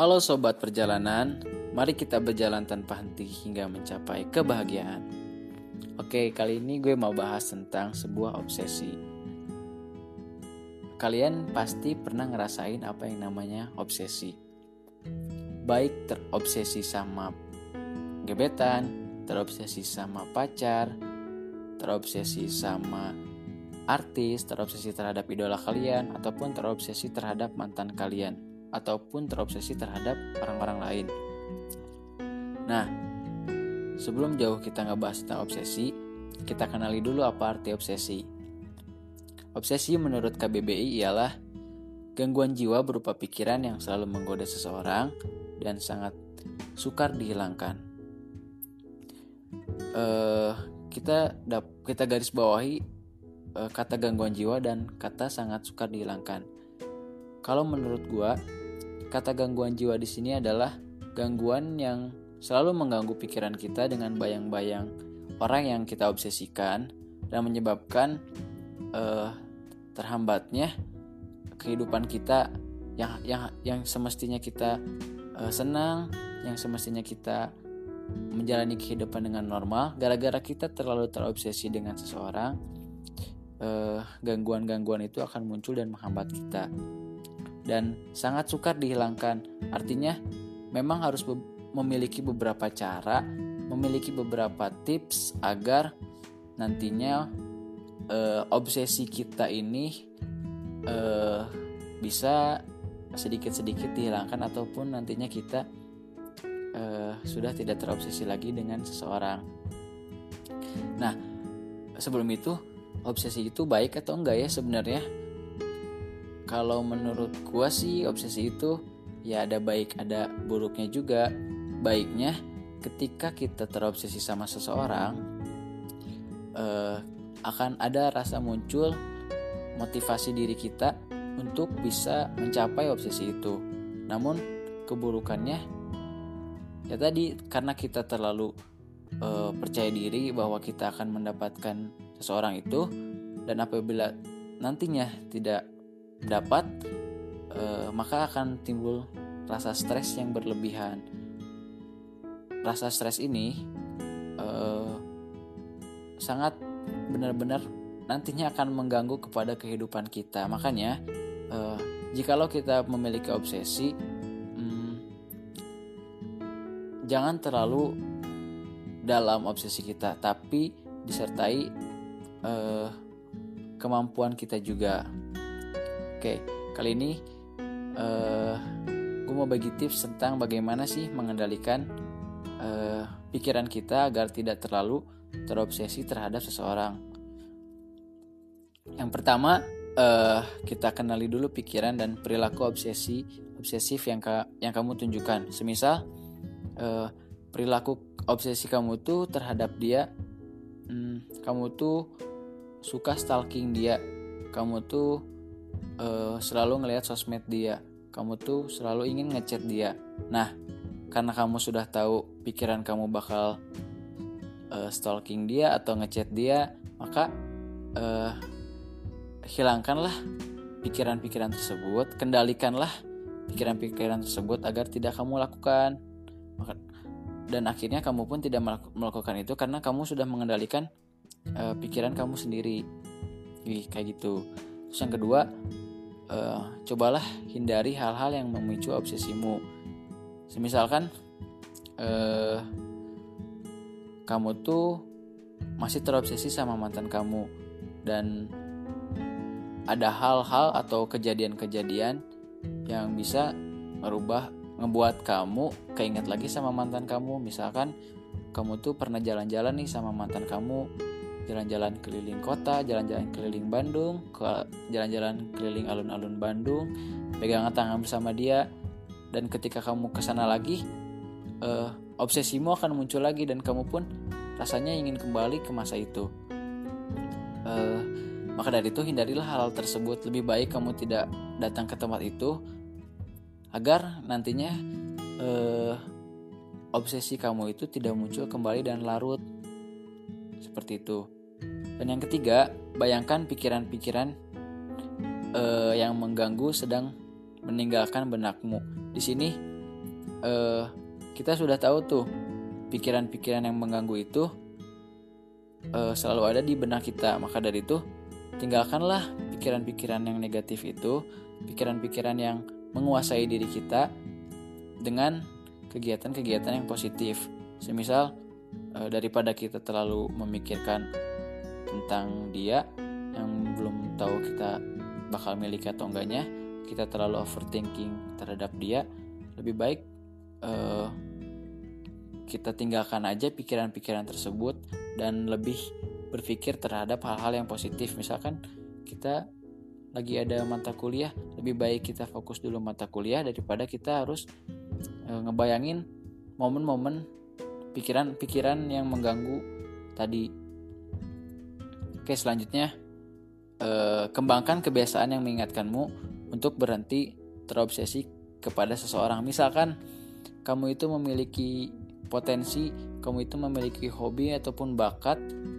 Halo sobat perjalanan, mari kita berjalan tanpa henti hingga mencapai kebahagiaan. Oke, kali ini gue mau bahas tentang sebuah obsesi. Kalian pasti pernah ngerasain apa yang namanya obsesi. Baik terobsesi sama gebetan, terobsesi sama pacar, terobsesi sama artis, terobsesi terhadap idola kalian, ataupun terobsesi terhadap mantan kalian, ataupun terobsesi terhadap orang-orang lain. Nah, sebelum jauh kita ngebahas tentang obsesi, kita kenali dulu apa arti obsesi. Obsesi menurut KBBI ialah gangguan jiwa berupa pikiran yang selalu menggoda seseorang dan sangat sukar dihilangkan. Uh, kita kita garis bawahi e, kata gangguan jiwa dan kata sangat sukar dihilangkan. Kalau menurut gua, kata gangguan jiwa di sini adalah gangguan yang selalu mengganggu pikiran kita dengan bayang-bayang orang yang kita obsesikan dan menyebabkan e, terhambatnya kehidupan kita yang yang yang semestinya kita e, senang, yang semestinya kita menjalani kehidupan dengan normal. Gara-gara kita terlalu terobsesi dengan seseorang Eh, gangguan-gangguan uh, itu akan muncul dan menghambat kita dan sangat sukar dihilangkan. Artinya memang harus be memiliki beberapa cara, memiliki beberapa tips agar nantinya uh, obsesi kita ini uh, bisa sedikit-sedikit dihilangkan ataupun nantinya kita uh, sudah tidak terobsesi lagi dengan seseorang. Nah, sebelum itu obsesi itu baik atau enggak ya sebenarnya kalau menurut gua sih obsesi itu ya ada baik ada buruknya juga. Baiknya ketika kita terobsesi sama seseorang eh, akan ada rasa muncul motivasi diri kita untuk bisa mencapai obsesi itu. Namun keburukannya ya tadi karena kita terlalu uh, percaya diri bahwa kita akan mendapatkan seseorang itu dan apabila nantinya tidak dapat uh, maka akan timbul rasa stres yang berlebihan. Rasa stres ini uh, sangat benar-benar nantinya akan mengganggu kepada kehidupan kita. Makanya uh, jikalau kita memiliki obsesi, hmm, jangan terlalu dalam obsesi kita, tapi disertai kemampuan kita juga. Oke, kali ini uh, eh, gue mau bagi tips tentang bagaimana sih mengendalikan uh, pikiran kita agar tidak terlalu terobsesi terhadap seseorang. Yang pertama, uh, kita kenali dulu pikiran dan perilaku obsesi obsesif yang ka, yang kamu tunjukkan. Semisal uh, perilaku obsesi kamu tuh terhadap dia, hmm, kamu tuh suka stalking dia kamu tuh uh, selalu ngelihat sosmed dia. Kamu tuh selalu ingin ngechat dia. Nah karena kamu sudah tahu pikiran kamu bakal uh, stalking dia atau ngechat dia maka uh, hilangkanlah pikiran-pikiran tersebut kendalikanlah pikiran-pikiran tersebut agar tidak kamu lakukan. Dan akhirnya kamu pun tidak melakukan itu karena kamu sudah mengendalikan uh, pikiran kamu sendiri. Gih, kayak gitu terus yang kedua uh, cobalah hindari hal-hal yang memicu obsesimu. Semisalkan uh, kamu tuh masih terobsesi sama mantan kamu dan ada hal-hal atau kejadian-kejadian yang bisa merubah ngebuat kamu keinget lagi sama mantan kamu. Misalkan kamu tuh pernah jalan-jalan nih sama mantan kamu jalan-jalan keliling kota, jalan-jalan keliling Bandung, jalan-jalan keliling alun-alun Bandung, pegangan tangan bersama dia, dan ketika kamu ke sana lagi, uh, obsesimu akan muncul lagi dan kamu pun rasanya ingin kembali ke masa itu. Uh, maka dari itu hindarilah hal, hal tersebut. Lebih baik kamu tidak datang ke tempat itu agar nantinya uh, obsesi kamu itu tidak muncul kembali dan larut seperti itu. Dan yang ketiga, bayangkan pikiran-pikiran uh, yang mengganggu sedang meninggalkan benakmu. Di sini uh, kita sudah tahu tuh pikiran-pikiran yang mengganggu itu uh, selalu ada di benak kita maka dari itu tinggalkanlah pikiran-pikiran yang negatif itu pikiran-pikiran yang menguasai diri kita dengan kegiatan-kegiatan yang positif semisal uh, daripada kita terlalu memikirkan tentang dia yang belum tahu kita bakal milik atau enggaknya kita terlalu overthinking terhadap dia lebih baik uh, kita tinggalkan aja pikiran-pikiran tersebut dan lebih berpikir terhadap hal-hal yang positif. Misalkan kita lagi ada mata kuliah lebih baik kita fokus dulu mata kuliah daripada kita harus uh, ngebayangin momen-momen pikiran-pikiran yang mengganggu tadi oke selanjutnya uh, kembangkan kebiasaan yang mengingatkanmu untuk berhenti terobsesi kepada seseorang. Misalkan kamu itu memiliki potensi, kamu itu memiliki hobi ataupun bakat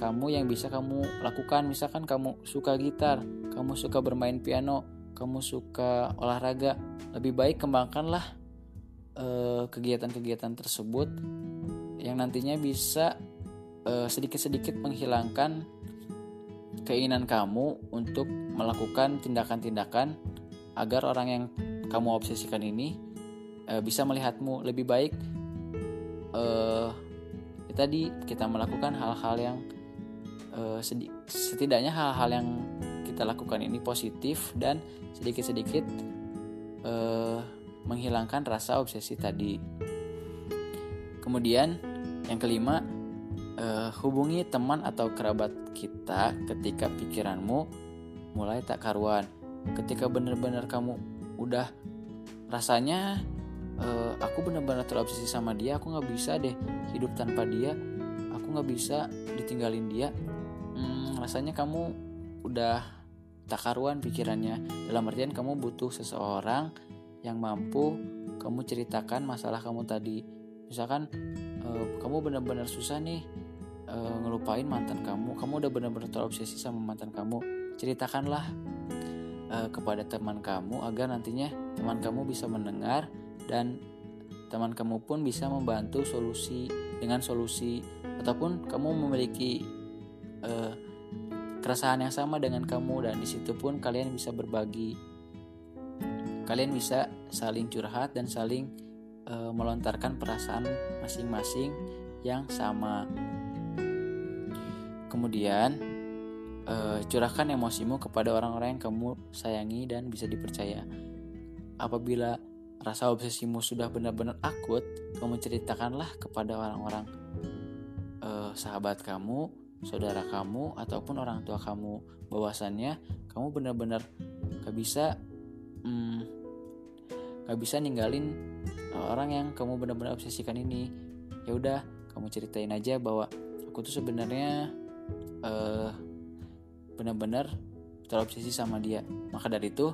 kamu yang bisa kamu lakukan. Misalkan kamu suka gitar, kamu suka bermain piano, kamu suka olahraga, lebih baik kembangkanlah kegiatan kegiatan-kegiatan tersebut yang nantinya bisa sedikit sedikit-sedikit menghilangkan keinginan kamu untuk melakukan tindakan-tindakan agar orang yang kamu obsesikan ini e, bisa melihatmu lebih baik. E, ya tadi kita melakukan hal-hal yang e, setidaknya hal-hal yang kita lakukan ini positif dan sedikit-sedikit e, menghilangkan rasa obsesi tadi. Kemudian yang kelima uh, hubungi teman atau kerabat kita ketika pikiranmu mulai tak karuan. Ketika benar-benar kamu udah rasanya uh, aku benar-benar terobsesi sama dia, aku nggak bisa deh hidup tanpa dia, aku nggak bisa ditinggalin dia. Hmm, rasanya kamu udah tak karuan pikirannya. Dalam artian kamu butuh seseorang yang mampu kamu ceritakan masalah kamu tadi. Misalkan uh, kamu benar-benar susah nih uh, ngelupain mantan kamu. Kamu udah benar-benar terobsesi sama mantan kamu. Ceritakanlah uh, kepada teman kamu agar nantinya teman kamu bisa mendengar dan teman kamu pun bisa membantu solusi dengan solusi ataupun kamu memiliki uh, keresahan yang sama dengan kamu dan di situ pun kalian bisa berbagi. Kalian bisa saling curhat dan saling uh, melontarkan perasaan masing-masing yang sama Kemudian, uh, curahkan emosimu kepada orang-orang yang kamu sayangi dan bisa dipercaya. Apabila rasa obsesimu sudah benar-benar akut, kamu ceritakanlah kepada orang-orang uh, sahabat kamu, saudara kamu, ataupun orang tua kamu bahwasannya kamu benar-benar gak bisa hmm, gak bisa ninggalin orang yang kamu benar-benar obsesikan ini. Ya udah, kamu ceritain aja bahwa aku tuh sebenarnya uh, benar-benar terobsesi sama dia maka dari itu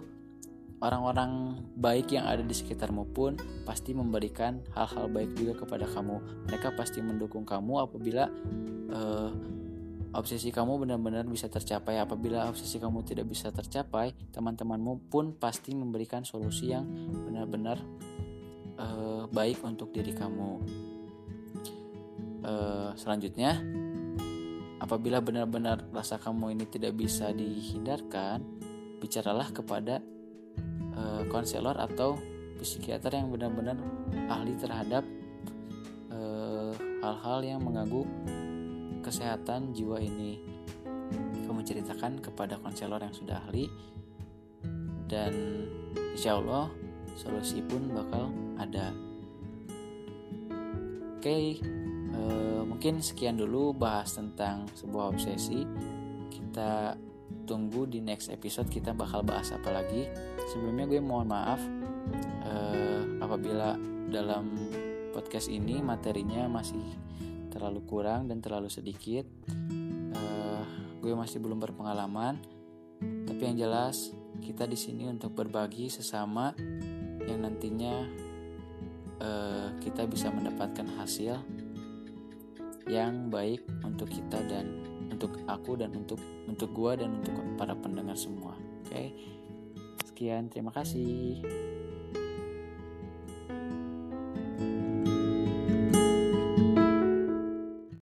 orang-orang baik yang ada di sekitarmu pun pasti memberikan hal-hal baik juga kepada kamu mereka pasti mendukung kamu apabila uh, obsesi kamu benar-benar bisa tercapai. Apabila obsesi kamu tidak bisa tercapai teman-temanmu pun pasti memberikan solusi yang benar-benar uh, baik untuk diri kamu. Uh, selanjutnya Apabila benar-benar rasa kamu ini tidak bisa dihindarkan, bicaralah kepada uh, konselor atau psikiater yang benar-benar ahli terhadap hal-hal uh, yang mengganggu kesehatan jiwa ini. Kamu ceritakan kepada konselor yang sudah ahli dan insya Allah solusi pun bakal ada. Oke, okay, Eh, mungkin sekian dulu bahas tentang sebuah obsesi kita tunggu di next episode kita bakal bahas apa lagi sebelumnya gue mohon maaf uh, apabila dalam podcast ini materinya masih terlalu kurang dan terlalu sedikit uh, gue masih belum berpengalaman tapi yang jelas kita di sini untuk berbagi sesama yang nantinya uh, kita bisa mendapatkan hasil yang baik untuk kita dan untuk aku dan untuk untuk gua dan untuk para pendengar semua. Oke. Okay? Sekian, terima kasih.